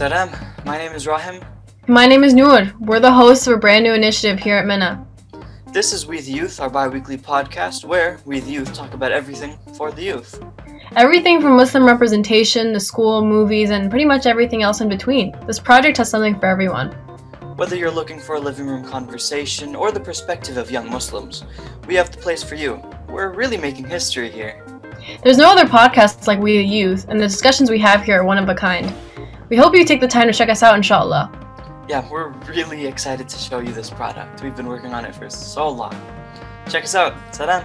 Salam, my name is Rahim. My name is Noor. We're the hosts of a brand new initiative here at MENA. This is We the Youth, our bi weekly podcast where we the youth talk about everything for the youth. Everything from Muslim representation to school, movies, and pretty much everything else in between. This project has something for everyone. Whether you're looking for a living room conversation or the perspective of young Muslims, we have the place for you. We're really making history here. There's no other podcasts like We the Youth, and the discussions we have here are one of a kind. We hope you take the time to check us out, inshallah. Yeah, we're really excited to show you this product. We've been working on it for so long. Check us out. Salam.